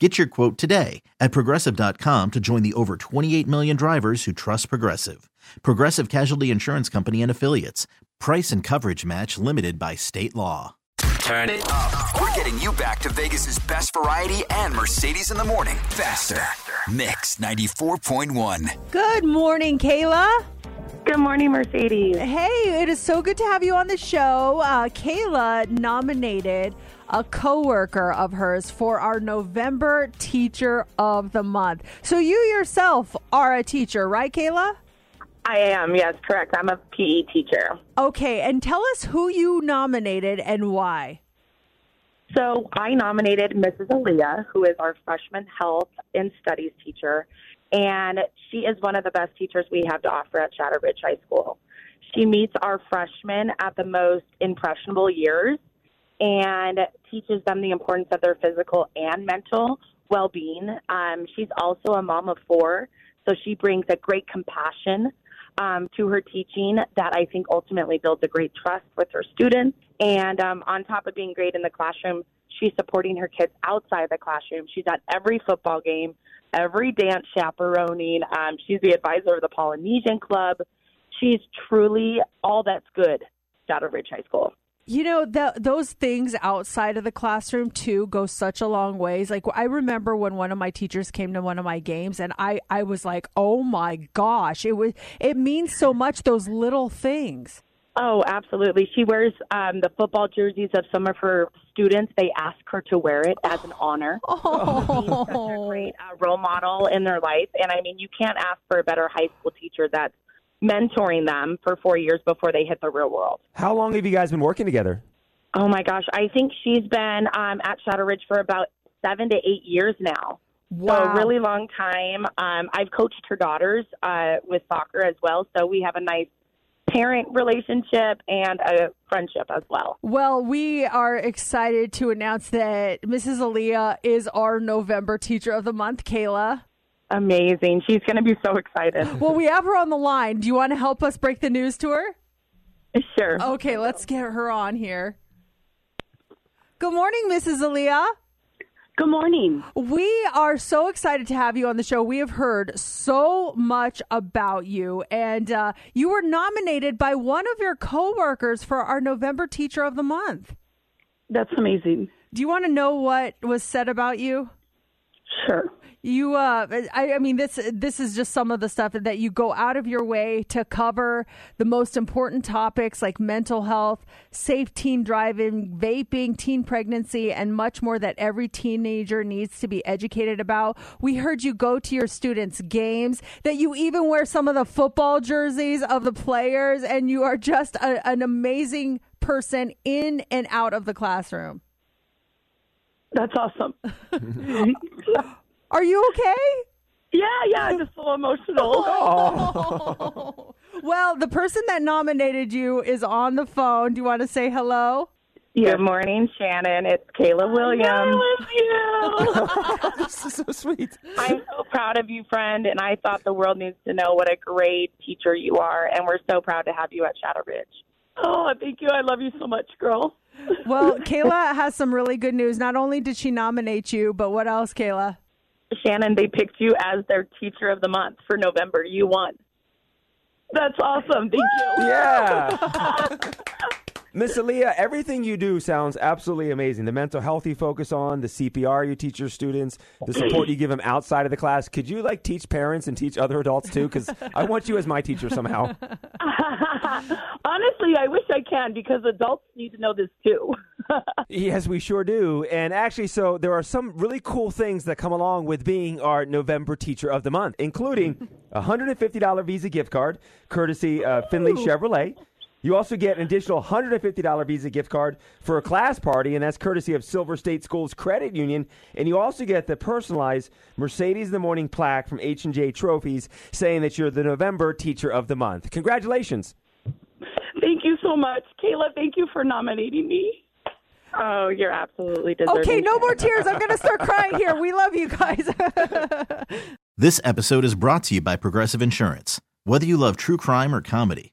Get your quote today at progressive.com to join the over 28 million drivers who trust Progressive. Progressive Casualty Insurance Company and Affiliates. Price and coverage match limited by state law. Turn it up. We're getting you back to Vegas's best variety and Mercedes in the morning. Faster. Mix 94.1. Good morning, Kayla. Good morning, Mercedes. Hey, it is so good to have you on the show. Uh, Kayla nominated a coworker of hers for our November Teacher of the Month. So you yourself are a teacher, right, Kayla? I am, yes, correct. I'm a PE teacher. Okay, and tell us who you nominated and why. So I nominated Mrs. Alia, who is our freshman health and studies teacher, and she is one of the best teachers we have to offer at Shadow Ridge High School. She meets our freshmen at the most impressionable years and teaches them the importance of their physical and mental well being. Um, she's also a mom of four, so she brings a great compassion um, to her teaching that I think ultimately builds a great trust with her students. And um, on top of being great in the classroom, she's supporting her kids outside the classroom. She's at every football game, every dance chaperoning. Um, she's the advisor of the Polynesian Club. She's truly all that's good, Shadow Ridge High School. You know, the, those things outside of the classroom too go such a long ways. Like I remember when one of my teachers came to one of my games and I, I was like, oh my gosh, it was, it means so much, those little things. Oh, absolutely. She wears um, the football jerseys of some of her students. They ask her to wear it as an honor. Oh, She's such a great uh, role model in their life. And I mean, you can't ask for a better high school teacher that's mentoring them for four years before they hit the real world. How long have you guys been working together? Oh my gosh, I think she's been um, at Shadow Ridge for about seven to eight years now. Wow. So a really long time. Um, I've coached her daughters uh, with soccer as well, so we have a nice parent relationship and a friendship as well. Well, we are excited to announce that Mrs. Alia is our November Teacher of the Month, Kayla. Amazing. She's going to be so excited. Well, we have her on the line. Do you want to help us break the news to her? Sure. Okay, let's get her on here. Good morning, Mrs. Alia. Good morning. We are so excited to have you on the show. We have heard so much about you, and uh, you were nominated by one of your coworkers for our November Teacher of the Month. That's amazing. Do you want to know what was said about you? Sure. You, uh, I, I mean, this this is just some of the stuff that you go out of your way to cover the most important topics like mental health, safe teen driving, vaping, teen pregnancy, and much more that every teenager needs to be educated about. We heard you go to your students' games, that you even wear some of the football jerseys of the players, and you are just a, an amazing person in and out of the classroom. That's awesome. Are you okay? yeah, yeah, I'm just a little emotional. Oh. well, the person that nominated you is on the phone. Do you want to say hello? Good morning, Shannon. It's Kayla Williams. this is so sweet. I'm so proud of you, friend, and I thought the world needs to know what a great teacher you are, and we're so proud to have you at Shadow Ridge. Oh, thank you. I love you so much, girl. Well, Kayla has some really good news. Not only did she nominate you, but what else, Kayla? Shannon, they picked you as their teacher of the month for November. You won. That's awesome. Thank you. Yeah. Miss Alia, everything you do sounds absolutely amazing. The mental health you focus on, the CPR you teach your students, the support you give them outside of the class. Could you like teach parents and teach other adults too? Because I want you as my teacher somehow. Honestly, I wish I can because adults need to know this too. Yes, we sure do. And actually, so there are some really cool things that come along with being our November Teacher of the Month, including a $150 Visa gift card, courtesy of Findlay Chevrolet. You also get an additional $150 Visa gift card for a class party, and that's courtesy of Silver State Schools Credit Union. And you also get the personalized Mercedes in the Morning plaque from H&J Trophies saying that you're the November Teacher of the Month. Congratulations. thank you so much, Kayla. Thank you for nominating me. Oh, you're absolutely deserving. Okay, no more tears. I'm going to start crying here. We love you guys. This episode is brought to you by Progressive Insurance. Whether you love true crime or comedy,